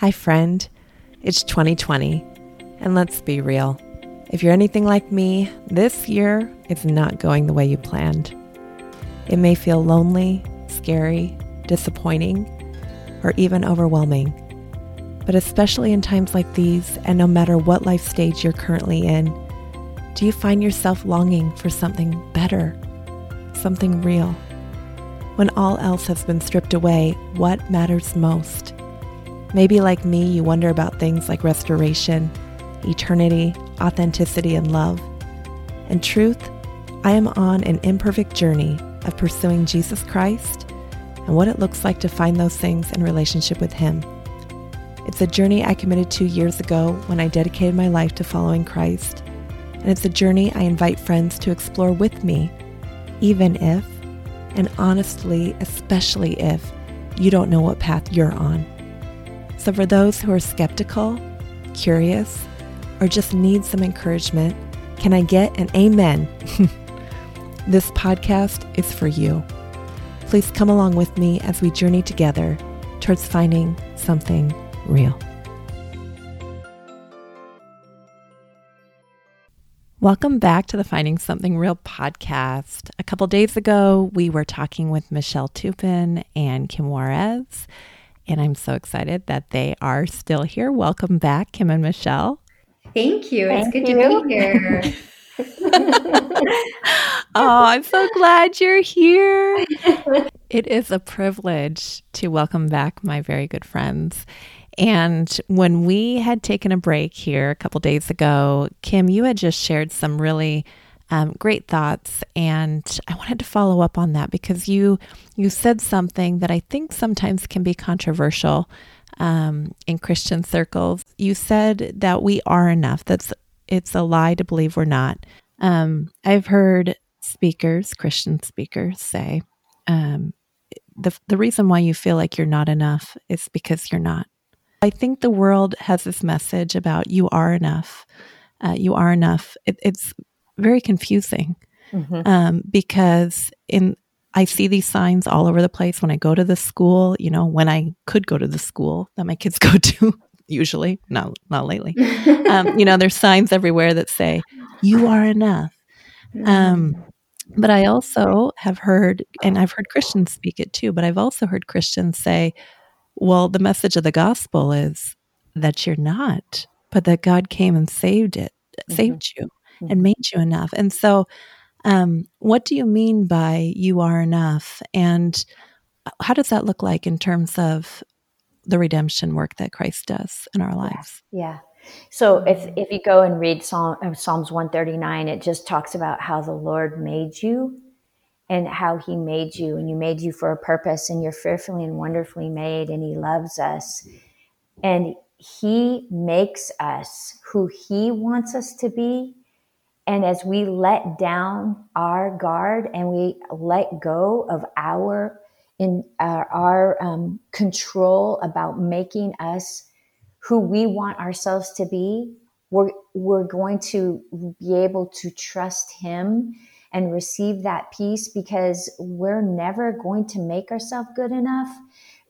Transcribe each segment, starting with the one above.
Hi, friend. It's 2020, and let's be real. If you're anything like me, this year is not going the way you planned. It may feel lonely, scary, disappointing, or even overwhelming. But especially in times like these, and no matter what life stage you're currently in, do you find yourself longing for something better, something real? When all else has been stripped away, what matters most? Maybe, like me, you wonder about things like restoration, eternity, authenticity, and love. In truth, I am on an imperfect journey of pursuing Jesus Christ and what it looks like to find those things in relationship with Him. It's a journey I committed to years ago when I dedicated my life to following Christ, and it's a journey I invite friends to explore with me, even if, and honestly, especially if, you don't know what path you're on. So, for those who are skeptical, curious, or just need some encouragement, can I get an amen? this podcast is for you. Please come along with me as we journey together towards finding something real. Welcome back to the Finding Something Real podcast. A couple days ago, we were talking with Michele Tupen and Kim Juarez, and I'm so excited that they are still here. Welcome back, Kim and Michele. Thank you. It's good you. to be here. oh, I'm so glad you're here. It is a privilege to welcome back my very good friends. And when we had taken a break here a couple days ago, Kim, you had just shared some really um, great thoughts, and I wanted to follow up on that because you you said something that I think sometimes can be controversial um, in Christian circles. You said that we are enough. That's it's a lie to believe we're not. Um, I've heard speakers, Christian speakers, say um, the the reason why you feel like you're not enough is because you're not. I think the world has this message about you are enough. Uh, you are enough. It, it's very confusing mm-hmm. um, because in I see these signs all over the place when I go to the school. You know, when I could go to the school that my kids go to, usually not not lately. um, you know, there's signs everywhere that say "You are enough." Um, but I also have heard, and I've heard Christians speak it too. But I've also heard Christians say, "Well, the message of the gospel is that you're not, but that God came and saved it, mm-hmm. saved you, and made you enough." And so um, what do you mean by you are enough? And uh, how does that look like in terms of the redemption work that Christ does in our lives? Yeah. yeah. So if, if you go and read Psalm, uh, Psalms 139, it just talks about how the Lord made you and how he made you and you made you for a purpose and you're fearfully and wonderfully made and he loves us and he makes us who he wants us to be and as we let down our guard and we let go of our in uh, our um, control about making us who we want ourselves to be, we're we're going to be able to trust Him and receive that peace because we're never going to make ourselves good enough.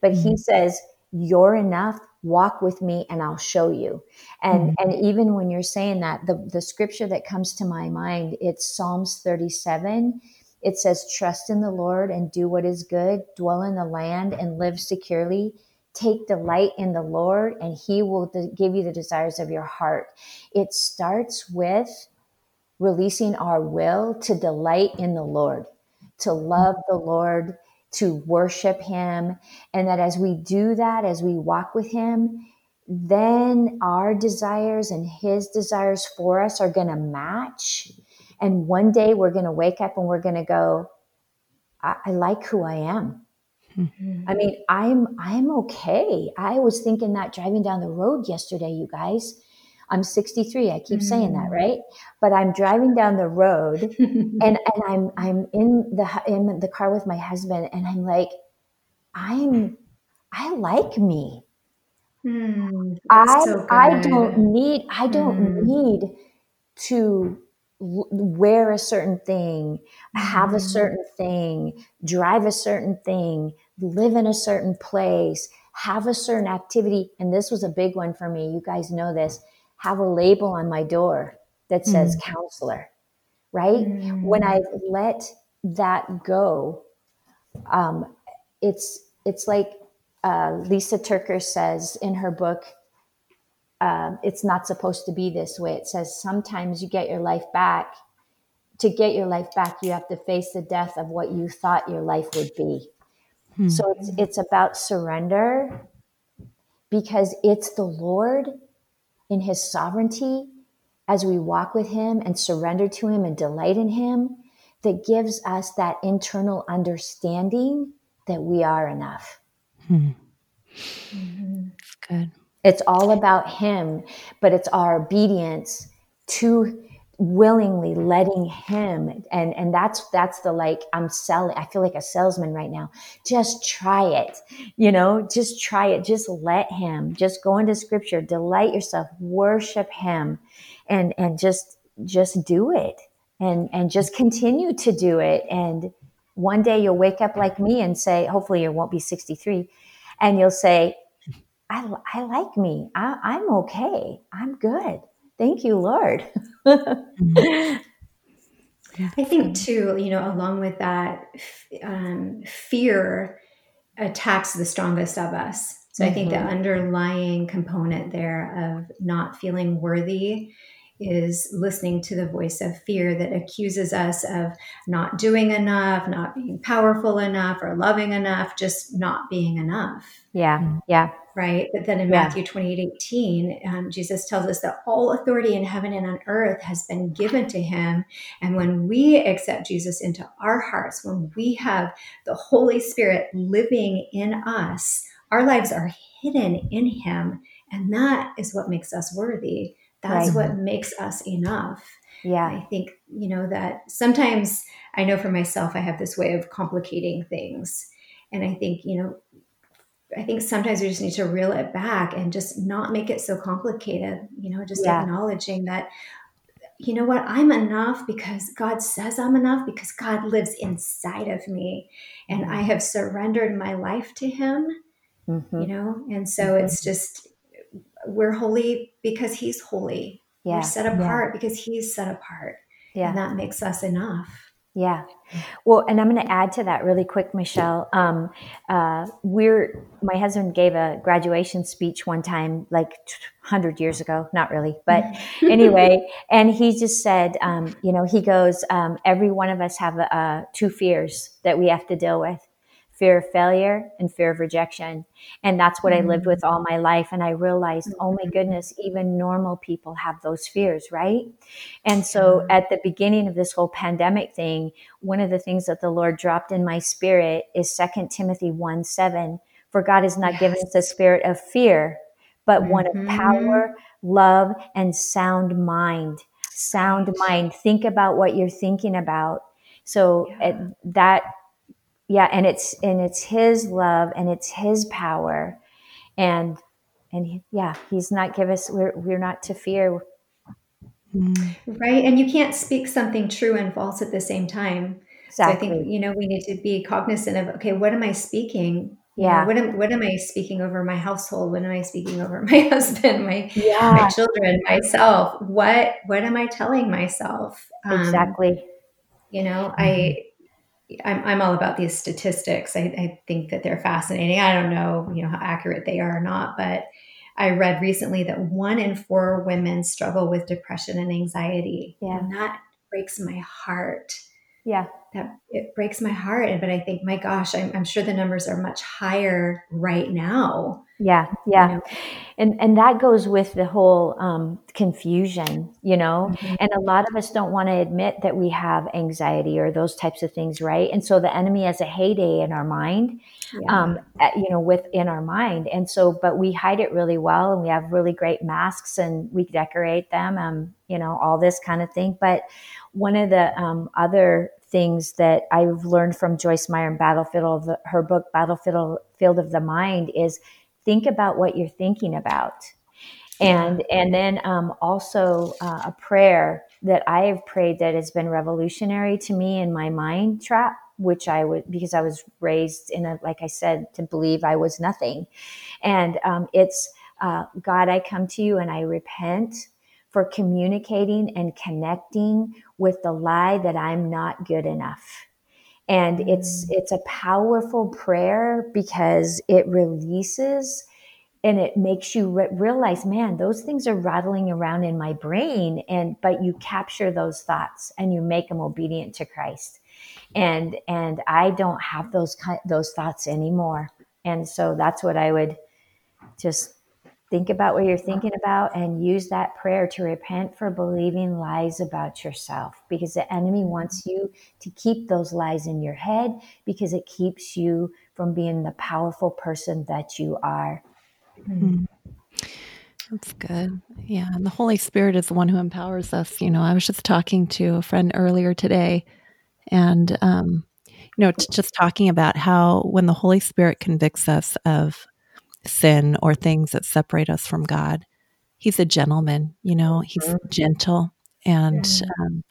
But mm-hmm. He says, "You're enough walk with me and I'll show you. And mm-hmm. and even when you're saying that, the, the scripture that comes to my mind, it's Psalms 37. It says, trust in the Lord and do what is good, dwell in the land and live securely. Take delight in the Lord, and He will give you the desires of your heart. It starts with releasing our will to delight in the Lord, to love the Lord, to worship him. And that as we do that, as we walk with him, then our desires and his desires for us are going to match. And one day we're going to wake up and we're going to go, I-, I, like who I am. Mm-hmm. I mean, I'm I'm okay. I was thinking that driving down the road yesterday, you guys. I'm 63. I keep mm. saying that, mm. right? But I'm driving down the road and, and I'm, I'm in the, in the car with my husband and I'm like, I'm, I like me. Mm, I, so I don't need, I don't mm. need to wear a certain thing, have a mm. certain thing, drive a certain thing, live in a certain place, have a certain activity. And this was a big one for me. You guys know this. Have a label on my door that says mm. counselor, right? Mm. When I let that go, um, it's it's like uh, Lysa TerKeurst says in her book, uh, it's not supposed to be this way. It says sometimes you get your life back. To get your life back, you have to face the death of what you thought your life would be. Hmm. So it's, it's about surrender because it's the Lord in his sovereignty as we walk with him and surrender to him and delight in him that gives us that internal understanding that we are enough. Hmm. Mm-hmm. Good. It's all about Him, but it's our obedience to willingly mm-hmm. letting him and and that's that's the like i'm selling i feel like a salesman right now just try it you know just try it just let him just go into scripture delight yourself worship him and and just just do it and and just continue to do it and one day you'll wake up like me and say hopefully you won't be 63 and you'll say I, I like me. I, I'm okay. I'm good. Thank you, Lord. I think too, you know, along with that, um, fear attacks the strongest of us. So mm-hmm. I think the mm-hmm. underlying component there of not feeling worthy is listening to the voice of fear that accuses us of not doing enough, not being powerful enough, or loving enough, just not being enough. Yeah, yeah. Right. But then in yeah. Matthew 28 18, um, Jesus tells us that all authority in heaven and on earth has been given to him. And when we accept Jesus into our hearts, when we have the Holy Spirit living in us, our lives are hidden in him. And that is what makes us worthy that's right. what makes us enough. Yeah. I think, you know, that sometimes I know for myself, I have this way of complicating things. And I think, you know, I think sometimes we just need to reel it back and just not make it so complicated, you know, just yeah. acknowledging that, you know what, I'm enough because God says I'm enough because God lives inside of me and I have surrendered my life to Him, mm-hmm. you know, and so mm-hmm. it's just, we're holy because he's holy. Yeah. We're set apart yeah. because he's set apart. Yeah. And that makes us enough. Yeah. Well, and I'm going to add to that really quick, Michele. Um, uh, we're, my husband gave a graduation speech one time, like 100 years ago, not really, but anyway, and he just said, um, you know, he goes, um, every one of us have uh, two fears that we have to deal with fear of failure and fear of rejection. And that's what mm-hmm. I lived with all my life. And I realized, oh my goodness, even normal people have those fears, right? And so at the beginning of this whole pandemic thing, one of the things that the Lord dropped in my spirit is Second Timothy 1 7. For God has not yes. given us a spirit of fear, but mm-hmm. one of mm-hmm. power, love, and sound mind. Sound mind. Think about what you're thinking about. So yeah. that yeah and it's and it's his love and it's his power and and he, yeah he's not give us we're, we're not to fear right and you can't speak something true and false at the same time exactly. so i think you know we need to be cognizant of okay what am i speaking yeah. You know, what am what am I speaking over my household? What am I speaking over my husband, my yeah. my children, myself? What what am I telling myself? Um, exactly. You know, I I'm, I'm all about these statistics. I, I, think that they're fascinating. I don't know, you know, how accurate they are or not, but I read recently that one in four women struggle with depression and anxiety. Yeah. And that breaks my heart. Yeah. That it breaks my heart. But I think, my gosh, I'm, I'm sure the numbers are much higher right now. Yeah, yeah, you know? and and that goes with the whole um, confusion, you know. Mm-hmm. And a lot of us don't want to admit that we have anxiety or those types of things, right? And so the enemy has a heyday in our mind, yeah. um, you know, within our mind. And so, but we hide it really well, and we have really great masks, and we decorate them, um, you know, all this kind of thing. But one of the um, other things that I've learned from Joyce Meyer in Battlefield of the, her book Battlefield Field of the Mind is think about what you're thinking about. And and then um, also uh, a prayer that i have prayed that has been revolutionary to me in my mind trap which I would because I was raised in a like I said to believe I was nothing, and um, it's uh, God, I come to you and I repent for communicating and connecting with the lie that I'm not good enough. And it's it's a powerful prayer because it releases and it makes you re- realize man those things are rattling around in my brain. And but you capture those thoughts and you make them obedient to christ. And and i don't have those those thoughts anymore. And so that's what i would just think about what you're thinking about and use that prayer to repent for believing lies about yourself because the enemy wants you to keep those lies in your head because it keeps you from being the powerful person that you are Mm. That's good. Yeah. And the Holy Spirit is the one who empowers us. You know, I was just talking to a friend earlier today and, um, you know, just talking about how when the Holy Spirit convicts us of sin or things that separate us from God, He's a gentleman, you know, He's mm-hmm. gentle. And um,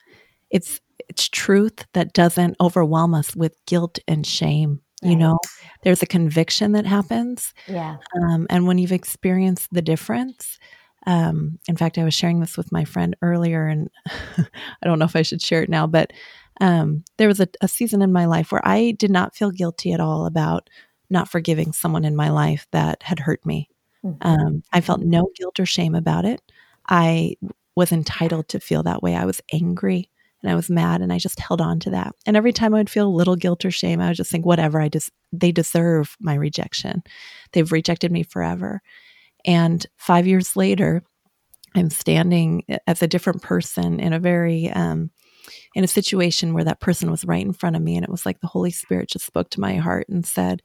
it's, it's truth that doesn't overwhelm us with guilt and shame you know? There's a conviction that happens yeah. um, and when you've experienced the difference um, in fact i was sharing this with my friend earlier and i don't know if i should share it now but um, there was a, a, season in my life where i did not feel guilty at all about not forgiving someone in my life that had hurt me mm-hmm. Um, i felt no guilt or shame about it i was entitled to feel that way i was angry and I was mad and I just held on to that. And every time I would feel a little guilt or shame, I would just think, whatever, I just, they deserve my rejection. They've rejected me forever. And five years later, I'm standing as a different person in a very, um, in a situation where that person was right in front of me. And it was like the Holy Spirit just spoke to my heart and said,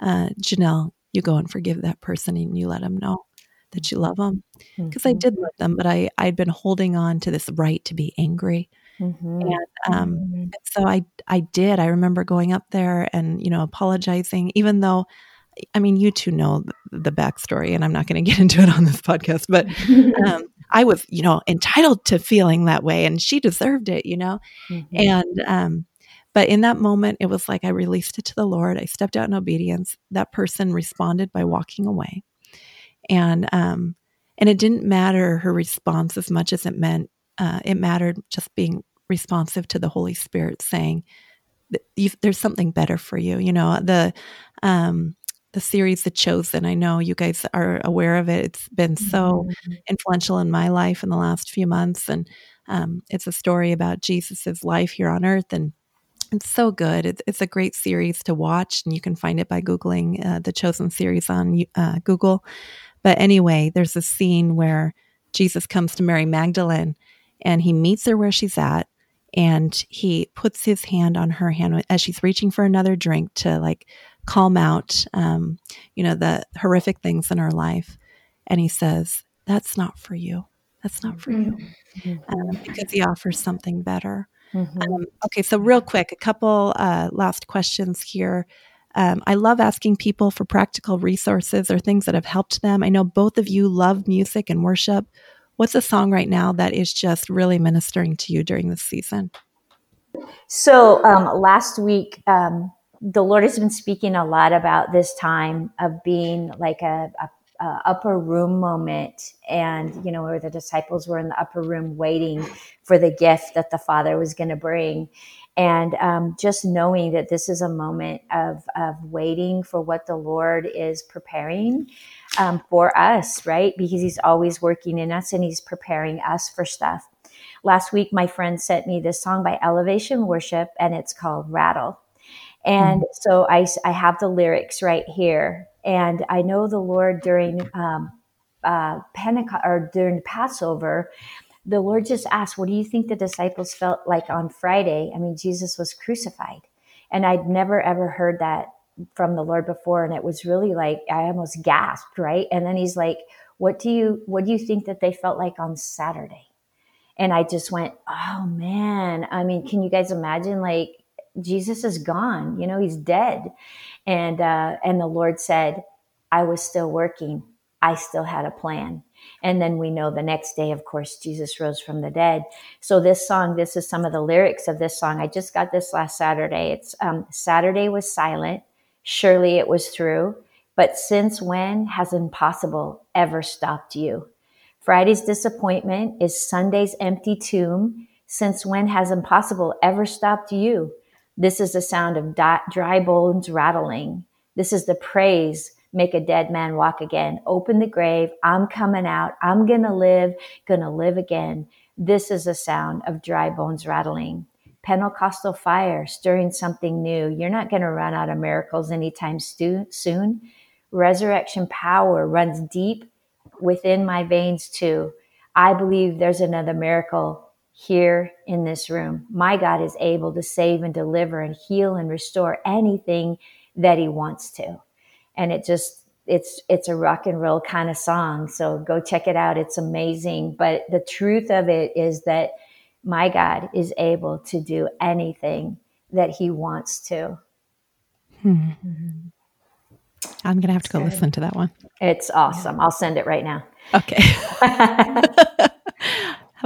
uh, Janell, you go and forgive that person and you let them know that you love them. Because mm-hmm. I did love them, but I, I'd been holding on to this right to be angry Mm-hmm. And um, mm-hmm. so I I did. I remember going up there and you know apologizing, even though I mean you two know the, the backstory, and I'm not going to get into it on this podcast. But um, I was you know entitled to feeling that way, and she deserved it, you know. Mm-hmm. And um, but in that moment, it was like I released it to the Lord. I stepped out in obedience. That person responded by walking away, and um, and it didn't matter her response as much as it meant uh, it mattered just being responsive to the Holy Spirit saying, there's something better for you. You know, the, um, the series The Chosen, I know you guys are aware of it. It's been so mm-hmm. influential in my life in the last few months. And um, it's a story about Jesus's life here on earth. And it's so good. It's, it's, a great series to watch, and you can find it by Googling uh, the Chosen series on uh, Google. But anyway, there's a scene where Jesus comes to Mary Magdalene and he meets her where she's at and he puts his hand on her hand as she's reaching for another drink to like calm out um, you know the horrific things in her life and he says that's not for you that's not for you mm-hmm. um, because he offers something better mm-hmm. um, okay so real quick a couple uh, last questions here um, I love asking people for practical resources or things that have helped them. I know both of you love music and worship. What's a song right now that is just really ministering to you during this season? So um, last week, um, the Lord has been speaking a lot about this time of being like a, a, a, upper room moment, and you know where the disciples were in the upper room waiting for the gift that the Father was going to bring, and um, just knowing that this is a moment of of waiting for what the Lord is preparing um, for us, right? Because he's always working in us and he's preparing us for stuff. Last week, my friend sent me this song by Elevation Worship and it's called Rattle. And mm-hmm. so I, I have the lyrics right here. And I know the Lord during um, uh, Pentecost or during Passover, the Lord just asked, What do you think the disciples felt like on Friday? I mean, Jesus was crucified. And I'd never ever heard that from the Lord before, and it was really like I almost gasped, right? And then he's like, "What do you what do you think that they felt like on Saturday?" And I just went, "Oh man! I mean, can you guys imagine? Like Jesus is gone, you know, he's dead." And uh, and the Lord said, "I was still working. I still had a plan. And then we know the next day, of course, Jesus rose from the dead. So this song, this is some of the lyrics of this song. I just got this last Saturday. It's um, Saturday was silent. Surely it was through. But since when has impossible ever stopped you? Friday's disappointment is Sunday's empty tomb. Since when has impossible ever stopped you? This is the sound of dry bones rattling. This is the praise make a dead man walk again. Open the grave. I'm coming out. I'm going to live, going to live again. This is the sound of dry bones rattling. Pentecostal fire stirring something new. You're not going to run out of miracles anytime stu- soon. Resurrection power runs deep within my veins too. I believe there's another miracle here in this room. My God is able to save and deliver and heal and restore anything that he wants to. And it just it's it's a rock and roll kind of song. So go check it out. It's amazing. But the truth of it is that my god is able to do anything that he wants to. Hmm. i'm gonna have to go listen to that one. It's awesome. I'll send it right now. Okay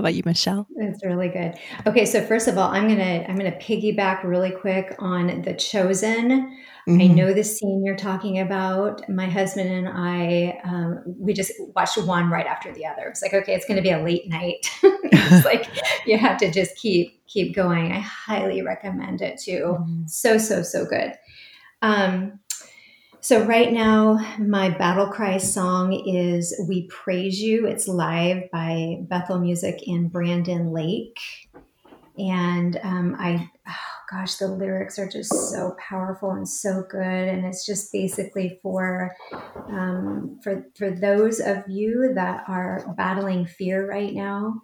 How about you, Michele? It's really good. Okay, so first of all, I'm gonna I'm gonna piggyback really quick on the chosen. Mm-hmm. I know the scene you're talking about. My husband and I, um, we just watched one right after the other. It's like, okay, it's going to be a late night. it's like you have to just keep keep going. I highly recommend it too. Mm-hmm. So so so good. Um, so, right now, my battle cry song is We Praise You. It's live by Bethel Music in Brandon Lake. And um, I, oh gosh, the lyrics are just so powerful and so good. And it's just basically for, um, for, for those of you that are battling fear right now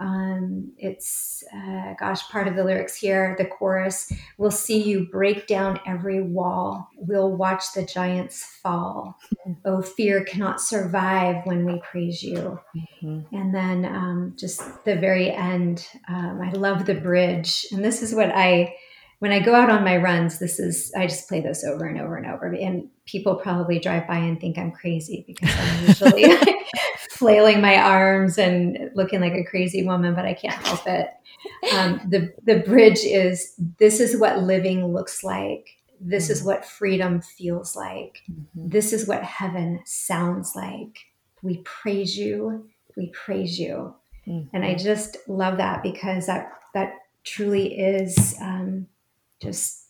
um, it's, uh, gosh, part of the lyrics here, the chorus, we'll see you break down every wall. We'll watch the giants fall. Mm-hmm. Oh, fear cannot survive when we praise you. Mm-hmm. And then um, just the very end, um, I love the bridge. And this is what I, when I go out on my runs, this is, I just play this over and over and over. And people probably drive by and think I'm crazy because I'm usually flailing my arms and looking like a crazy woman, but I can't help it. Um, the the bridge is this is what living looks like. This mm-hmm. is what freedom feels like. Mm-hmm. This is what heaven sounds like. We praise you. We praise you. Mm-hmm. And I just love that because that that truly is um, just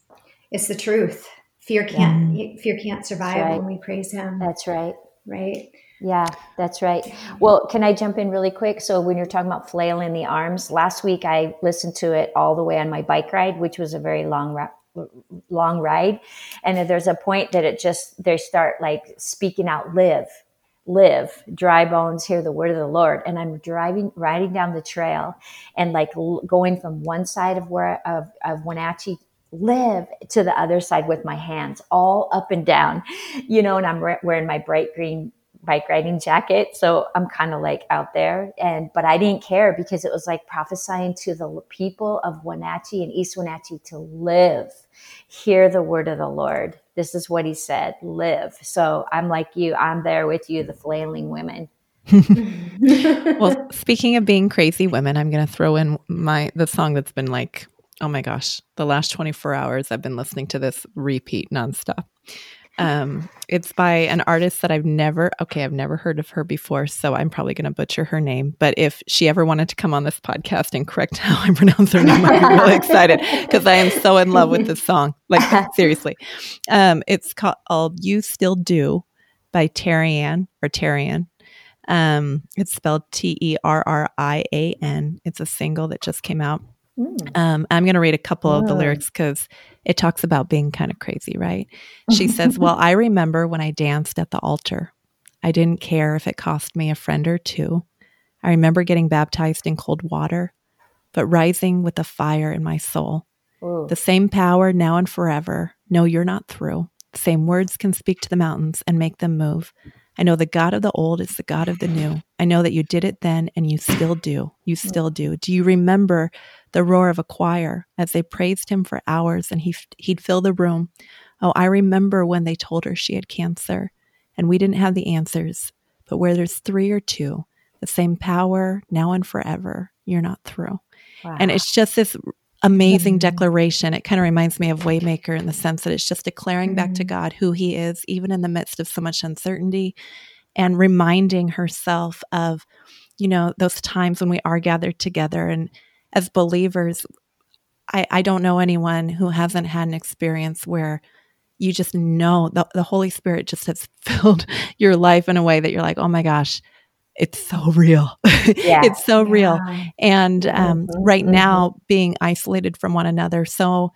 it's the truth. Fear can't mm-hmm. yeah. fear can't survive right. when we praise Him. That's right. Right. Yeah, that's right. Well, can I jump in really quick? So, when you're talking about flailing the arms, last week I listened to it all the way on my bike ride, which was a very long, long ride. And there's a point that it just they start like speaking out, "Live, live, dry bones, hear the word of the Lord." And I'm driving, riding down the trail, and like going from one side of where of, of Wenatchee live to the other side with my hands all up and down, you know, and I'm wearing my bright green bike riding jacket. So I'm kind of like out there and, but I didn't care because it was like prophesying to the people of Wenatchee and East Wenatchee to live, hear the word of the Lord. This is what he said, live. So I'm like you, I'm there with you, the flailing women. well, speaking of being crazy women, I'm going to throw in my the song that's been like, oh my gosh, the last 24 hours I've been listening to this repeat nonstop. Um, it's by an artist that I've never, okay, I've never heard of her before, so I'm probably going to butcher her name. But if she ever wanted to come on this podcast and correct how I pronounce her name, I'd be really excited because I am so in love with this song. Like, seriously. Um, it's called You Still Do by Terrian or Terrian. Um, it's spelled T E R R I A N. It's a single that just came out. Mm. Um, I'm going to read a couple of the lyrics because it talks about being kind of crazy, right? She says, Well, I remember when I danced at the altar. I didn't care if it cost me a friend or two. I remember getting baptized in cold water, but rising with a fire in my soul. Ooh. The same power now and forever. No, you're not through. The same words can speak to the mountains and make them move. I know the God of the old is the God of the new. I know that you did it then and you still do. You still do. Do you remember the roar of a choir as they praised him for hours and he, he'd fill the room? Oh, I remember when they told her she had cancer and we didn't have the answers, but where there's three or two, the same power now and forever, you're not through. Wow. And it's just this amazing mm-hmm. declaration. It kind of reminds me of Waymaker in the sense that it's just declaring mm-hmm. back to mm-hmm. God who He is, even in the midst of so much uncertainty, and reminding herself of, you know, those times when we are gathered together. And as believers, I, I don't know anyone who hasn't had an experience where you just know the, the Holy Spirit just has filled your life in a way that you're like, oh my gosh, it's so real. Yeah. it's so yeah. real. And um, mm-hmm. right mm-hmm. now, being isolated from one another. So,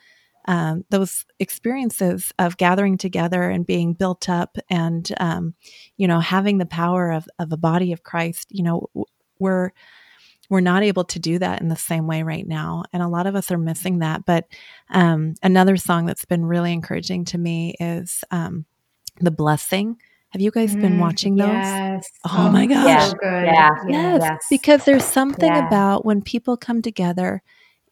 um, those experiences of gathering together and being built up and, um, you know, having the power of, of a body of Christ, you know, we're, we're not able to do that in the same way right now. And a lot of us are missing that. But um, another song that's been really encouraging to me is um, The Blessing have you guys been mm, watching those? Yes. Oh, oh my gosh. Yeah. So good. Yeah. Yes. yes. Because there's something yeah. about when people come together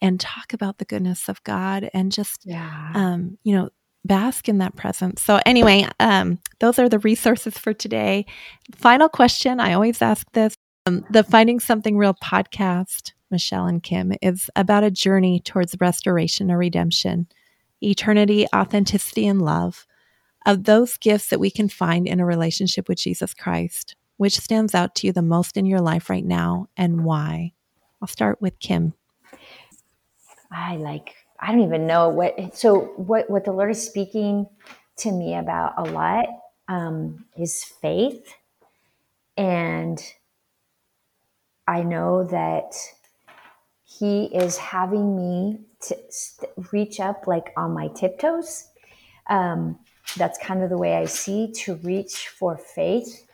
and talk about the goodness of God and just, yeah. um, you know, bask in that presence. So anyway, um, those are the resources for today. Final question. I always ask this. Um, the Finding Something Real podcast, Michele and Kim, is about a journey towards restoration or redemption, eternity, authenticity, and love of those gifts that we can find in a relationship with Jesus Christ, which stands out to you the most in your life right now and why? I'll start with Kim. I like, I don't even know what, so what, what the Lord is speaking to me about a lot um, is faith. And I know that He is having me to reach up like on my tiptoes. Um, that's kind of the way I see to reach for faith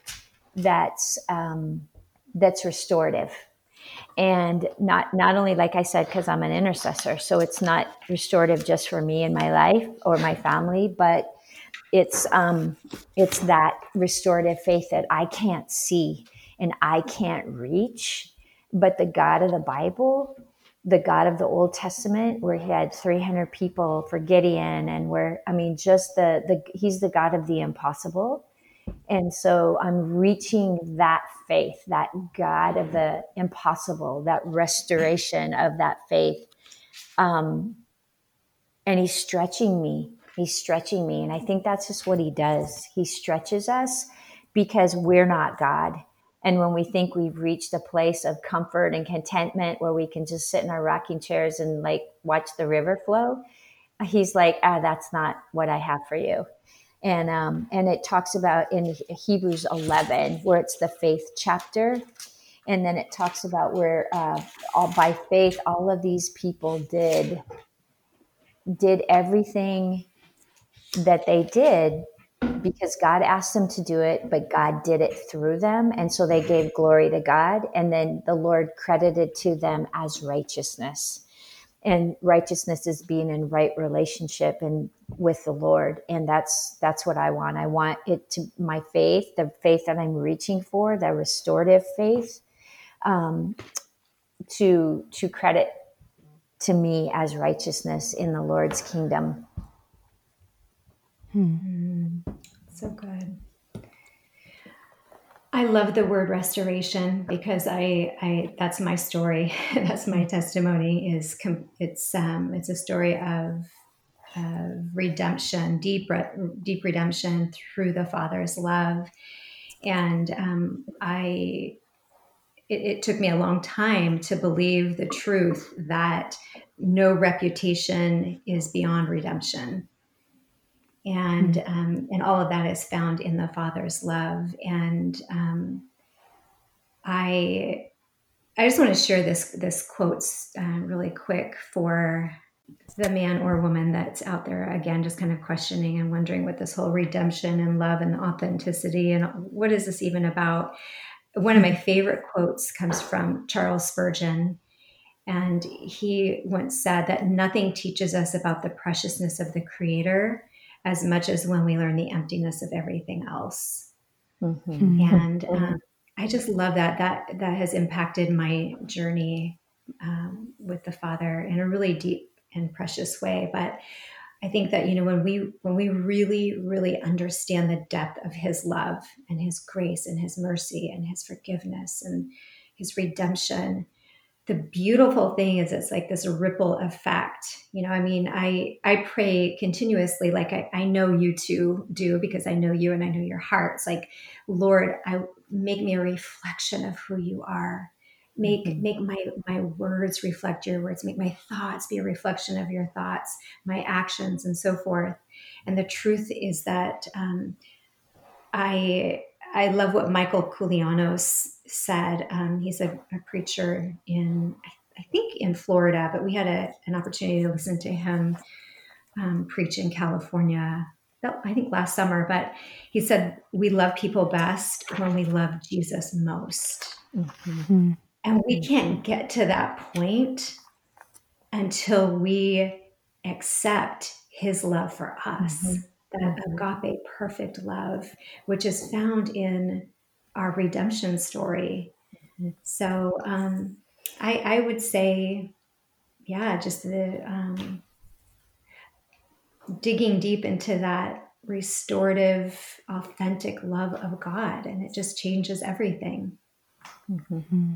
that's um, that's restorative and not not only like I said because I'm an intercessor so it's not restorative just for me and my life or my family but it's um, it's that restorative faith that I can't see and I can't reach but the God of the Bible the God of the Old Testament, where he had 300 people for Gideon, and where I mean, just the the he's the God of the impossible, and so I'm reaching that faith, that God of the impossible, that restoration of that faith, um, and he's stretching me. He's stretching me, and I think that's just what he does. He stretches us because we're not God and when we think we've reached a place of comfort and contentment where we can just sit in our rocking chairs and like watch the river flow, he's like, ah, that's not what I have for you. And um, and it talks about in Hebrews 11 where it's the faith chapter, and then it talks about where uh, all by faith all of these people did did everything that they did because God asked them to do it, but God did it through them. And so they gave glory to God. And then the Lord credited to them as righteousness. And righteousness is being in right relationship and with the Lord. And that's that's what I want. I want it to my faith, the faith that I'm reaching for, the restorative faith, um, to to credit to me as righteousness in the Lord's kingdom. Hmm. So good. I love the word restoration because I, I that's my story. that's my testimony. Is it's um, it's a story of uh, redemption, deep deep redemption through the Father's love, and um, I. It, it took me a long time to believe the truth that no reputation is beyond redemption and mm-hmm. um, and all of that is found in the Father's love. And um, I I just want to share this this quotes uh, really quick for the man or woman that's out there again just kind of questioning and wondering what this whole redemption and love and authenticity and what is this even about one of my favorite quotes comes from charles spurgeon and he once said that nothing teaches us about the preciousness of the creator as much as when we learn the emptiness of everything else. Mm-hmm. mm-hmm. And um, I just love that. That that has impacted my journey um, with the Father in a really deep and precious way. But I think that you know when we when we really really understand the depth of his love and his grace and his mercy and his forgiveness and his redemption the beautiful thing is it's like this ripple effect. You know i mean i i pray continuously like i, I know you two do because i know you and i know your heart it's like lord i make me a reflection of who you are. Make mm-hmm. make my my words reflect your words. Make my thoughts be a reflection of your thoughts my actions and so forth. And the truth is that um, i i love what michael koulianos said um, he's a, a, preacher in i think in florida but we had a, an opportunity to listen to him um, preach in california I think last summer, but he said, We love people best when we love Jesus most. Mm-hmm. And we can't get to that point until we accept his love for us, mm-hmm. That mm-hmm. agape perfect love, which is found in our redemption story. Mm-hmm. So um, I, I, would say, yeah, just the um, digging deep into that restorative, authentic love of God, and it just changes everything. Mm-hmm.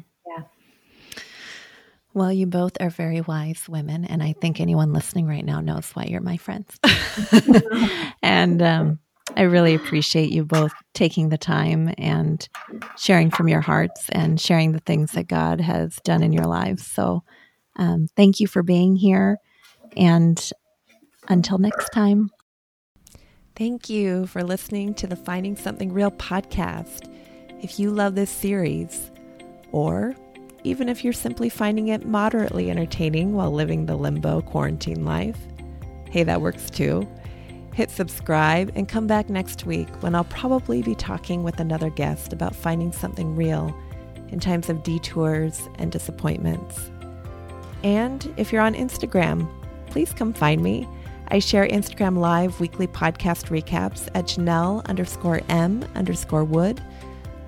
Well, you both are very wise women, and I think anyone listening right now knows why you're my friends. and um, I really appreciate you both taking the time and sharing from your hearts and sharing the things that God has done in your lives. So, um, thank you for being here. And until next time. Thank you for listening to the Finding Something Real podcast. If you love this series, or even if you're simply finding it moderately entertaining while living the limbo quarantine life. Hey, that works too. Hit subscribe and come back next week when I'll probably be talking with another guest about finding something real in times of detours and disappointments. And if you're on Instagram, please come find me. I share Instagram Live weekly podcast recaps at Janell underscore M underscore Wood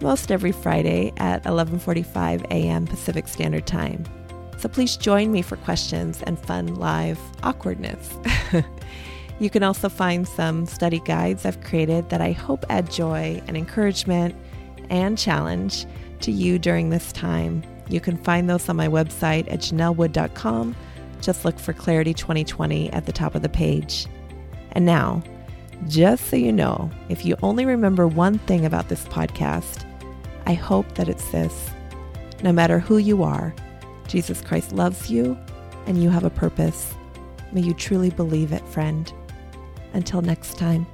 most every Friday at 11:45 a.m. Pacific Standard Time. So please join me for questions and fun live awkwardness. you can also find some study guides I've created that I hope add joy and encouragement and challenge to you during this time. You can find those on my website at janellewood.com. Just look for Clarity 2020 at the top of the page. And now, just so you know, if you only remember one thing about this podcast, I hope that it's this no matter who you are, Jesus Christ loves you and you have a purpose. May you truly believe it, friend. Until next time.